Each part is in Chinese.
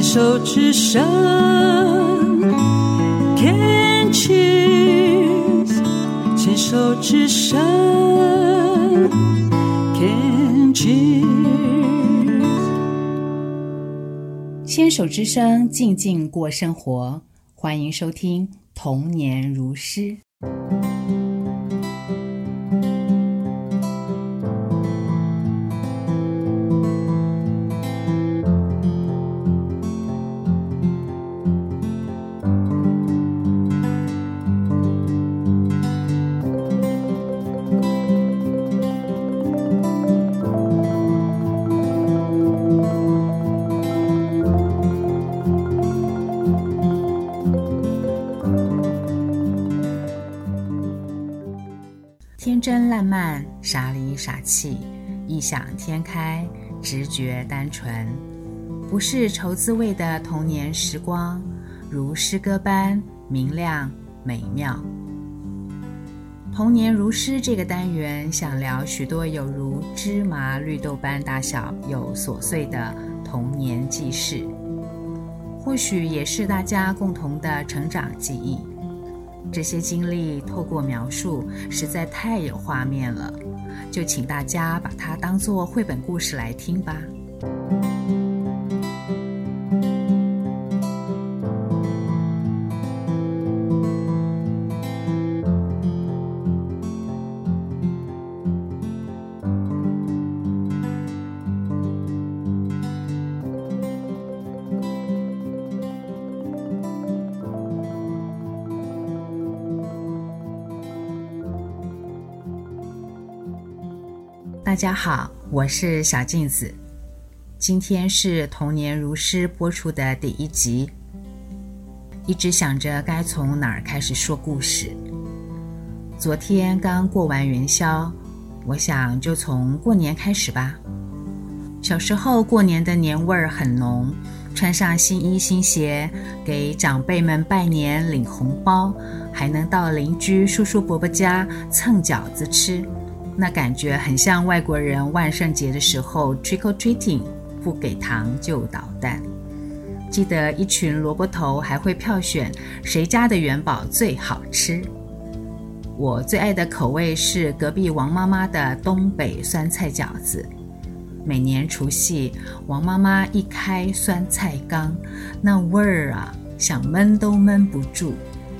牵手之声，Can cheers，牵手之声，Can cheers，牵手之声，静静过生活，欢迎收听童年如诗。傻气，异想天开，直觉单纯，不是愁滋味的童年时光，如诗歌般明亮美妙。童年如诗这个单元，想聊许多有如芝麻绿豆般大小又琐碎的童年记事，或许也是大家共同的成长记忆。这些经历透过描述实在太有画面了，就请大家把它当做绘本故事来听吧。大家好，我是小静子。今天是《童年如诗》播出的第一集。一直想着该从哪儿开始说故事。昨天刚过完元宵，我想就从过年开始吧。小时候过年的年味儿很浓，穿上新衣新鞋，给长辈们拜年领红包，还能到邻居叔叔伯伯家蹭饺子吃。那感觉很像外国人万圣节的时候 trick or treating，不给糖就捣蛋。记得一群萝卜头还会票选谁家的元宝最好吃。我最爱的口味是隔壁王妈妈的东北酸菜饺子。每年除夕，王妈妈一开酸菜缸，那味儿啊，想闷都闷不住。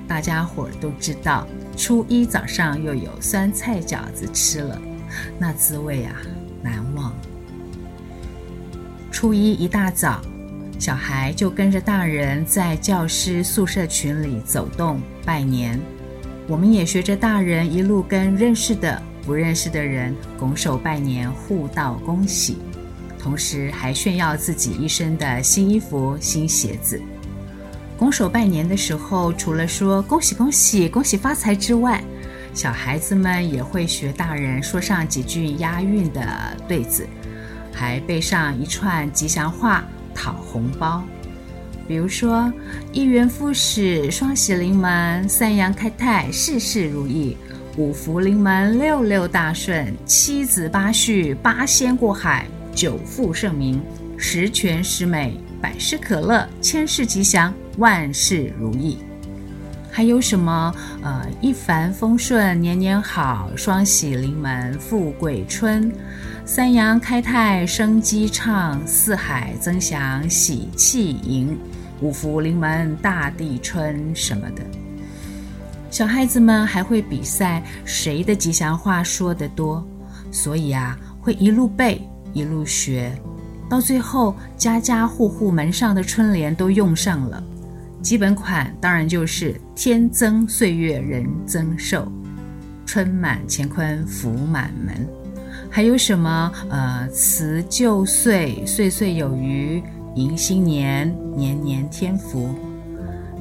大家伙儿都知道，初一早上又有酸菜饺子吃了，那滋味啊，难忘。初一一大早，小孩就跟着大人在教师宿舍群里走动拜年，我们也学着大人一路跟认识的、不认识的人拱手拜年，互道恭喜，同时还炫耀自己一身的新衣服、新鞋子。拱手拜年的时候，除了说恭喜恭喜、恭喜发财之外，小孩子们也会学大人说上几句押韵的对子，还背上一串吉祥话讨红包。比如说“一元复始，双喜临门，三阳开泰，事事如意，五福临门，六六大顺，七子八婿，八仙过海，九富盛名，十全十美，百事可乐，千事吉祥。”万事如意，还有什么？呃，一帆风顺，年年好，双喜临门，富贵春，三阳开泰，生机畅，四海增祥，喜气盈，五福临门，大地春什么的。小孩子们还会比赛谁的吉祥话说得多，所以啊，会一路背一路学，到最后家家户户门上的春联都用上了。基本款当然就是“天增岁月人增寿，春满乾坤福满门”，还有什么呃“辞旧岁，岁岁有余；迎新年，年年添福”。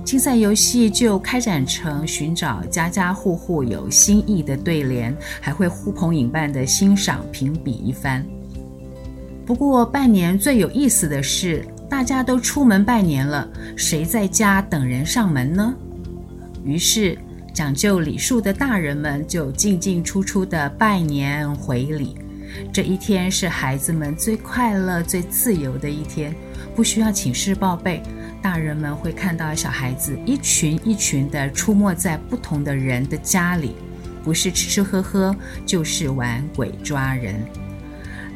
竞赛游戏就开展成寻找家家户户有新意的对联，还会呼朋引伴的欣赏评比一番。不过拜年最有意思的是。大家都出门拜年了，谁在家等人上门呢？于是讲究礼数的大人们就进进出出的拜年回礼，这一天是孩子们最快乐、最自由的一天，不需要请示报备。大人们会看到小孩子一群一群的出没在不同的人的家里，不是吃吃喝喝，就是玩鬼抓人。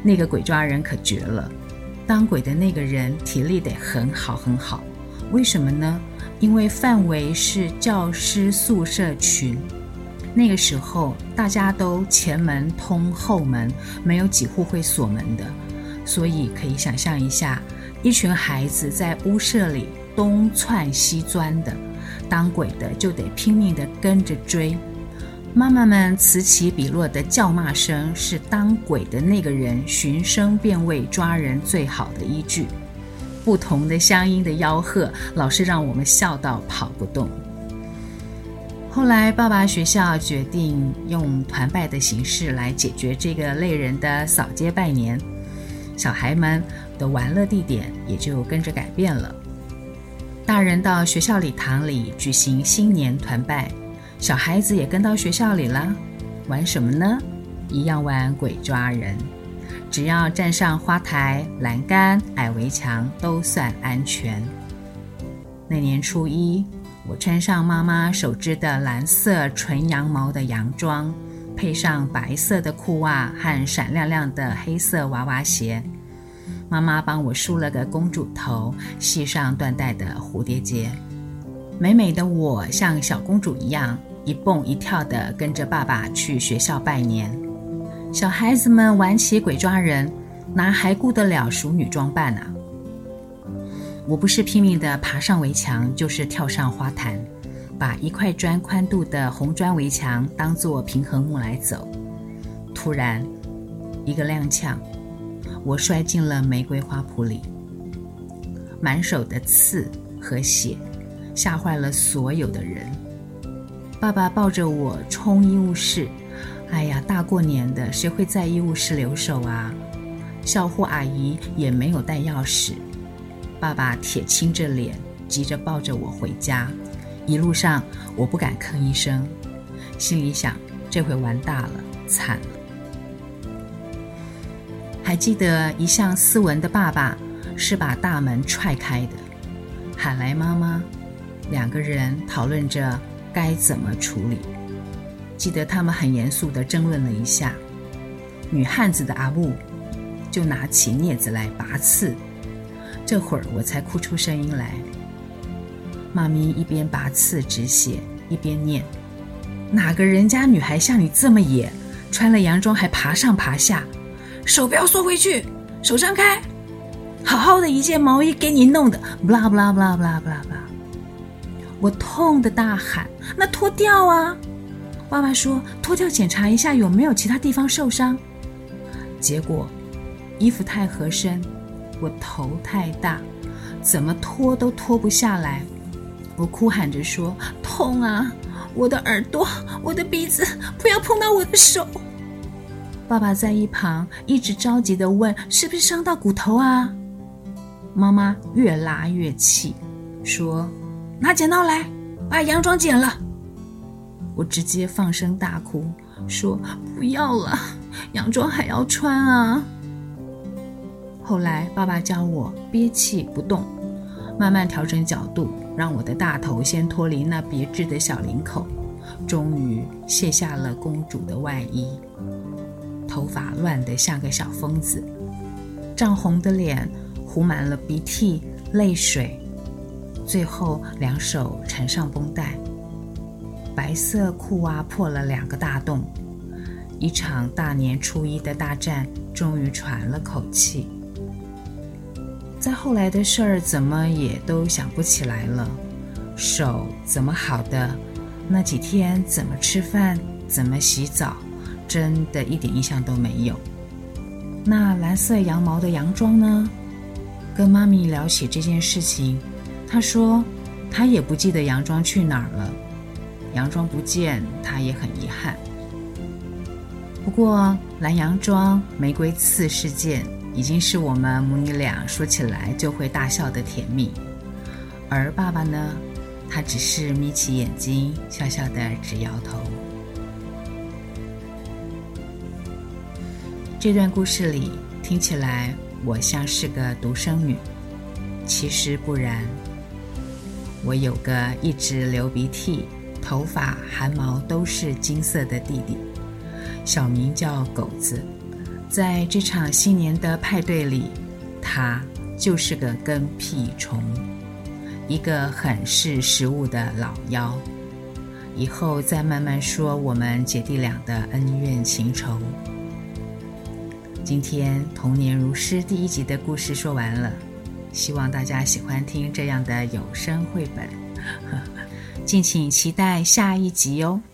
那个鬼抓人可绝了，当鬼的那个人体力得很好很好。为什么呢？因为范围是教师宿舍群。那个时候大家都前门通后门，没有几户会锁门的，所以可以想象一下。一群孩子在屋舍里东窜西钻的，当鬼的就得拼命地跟着追。妈妈们此起彼落的叫骂声，是当鬼的那个人寻声辨位抓人最好的依据。不同的乡音的吆喝，老是让我们笑到跑不动。后来，爸爸学校决定用团拜的形式来解决这个累人的扫街拜年。小孩们的玩乐地点也就跟着改变了。大人到学校礼堂里举行新年团拜，小孩子也跟到学校里了。玩什么呢？一样玩鬼抓人。只要站上花台、栏杆、矮围墙，都算安全。那年初一，我穿上妈妈手织的蓝色纯羊毛的洋装。配上白色的裤袜和闪亮亮的黑色娃娃鞋，妈妈帮我梳了个公主头，系上缎带的蝴蝶结。美美的我像小公主一样，一蹦一跳地跟着爸爸去学校拜年。小孩子们玩起鬼抓人，哪还顾得了淑女装扮啊？我不是拼命地爬上围墙，就是跳上花坛。把一块砖宽度的红砖围墙当作平衡木来走，突然一个踉跄，我摔进了玫瑰花圃里，满手的刺和血，吓坏了所有的人。爸爸抱着我冲医务室，哎呀，大过年的，谁会在医务室留守啊？校护阿姨也没有带钥匙。爸爸铁青着脸，急着抱着我回家。一路上，我不敢吭一声，心里想：这回完大了，惨了。还记得一向斯文的爸爸是把大门踹开的，喊来妈妈，两个人讨论着该怎么处理。记得他们很严肃地争论了一下，女汉子的阿母就拿起镊子来拔刺，这会儿我才哭出声音来。妈咪一边拔刺止血，一边念：“哪个人家女孩像你这么野，穿了洋装还爬上爬下？手不要缩回去，手张开。好好的一件毛衣给你弄的，不啦不啦不啦不啦不啦不啦！”我痛得大喊：“那脱掉啊！”爸爸说：“脱掉检查一下有没有其他地方受伤。”结果衣服太合身，我头太大，怎么脱都脱不下来。我哭喊着说：“痛啊！我的耳朵，我的鼻子，不要碰到我的手。”爸爸在一旁一直着急地问：“是不是伤到骨头啊？”妈妈越拉越气，说：“拿剪刀来，把洋装剪了。”我直接放声大哭，说：“不要了，洋装还要穿啊。”后来爸爸教我憋气不动。慢慢调整角度，让我的大头先脱离那别致的小领口，终于卸下了公主的外衣。头发乱得像个小疯子，涨红的脸糊满了鼻涕、泪水，最后两手缠上绷带，白色裤袜破了两个大洞，一场大年初一的大战终于喘了口气。再后来的事儿怎么也都想不起来了，手怎么好的，那几天怎么吃饭，怎么洗澡，真的一点印象都没有。那蓝色羊毛的洋装呢？跟妈咪聊起这件事情，他说他也不记得洋装去哪儿了，洋装不见，他也很遗憾。不过蓝洋装、玫瑰刺事件。已经是我们母女俩说起来就会大笑的甜蜜，而爸爸呢，他只是眯起眼睛，笑笑的直摇头。这段故事里听起来，我像是个独生女，其实不然。我有个一直流鼻涕、头发、汗毛都是金色的弟弟，小名叫狗子。在这场新年的派对里，他就是个跟屁虫，一个很是食物的老妖。以后再慢慢说我们姐弟俩的恩怨情仇。今天《童年如诗》第一集的故事说完了，希望大家喜欢听这样的有声绘本，敬请期待下一集哟、哦。